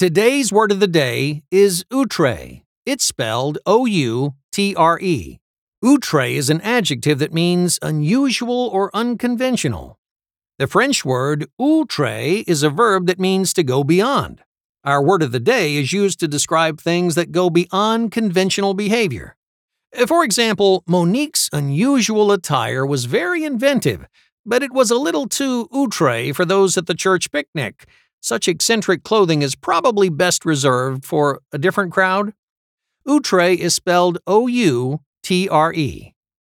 Today's word of the day is outre. It's spelled O U T R E. Outre is an adjective that means unusual or unconventional. The French word outre is a verb that means to go beyond. Our word of the day is used to describe things that go beyond conventional behavior. For example, Monique's unusual attire was very inventive, but it was a little too outre for those at the church picnic. Such eccentric clothing is probably best reserved for a different crowd. Outre is spelled O U T R E.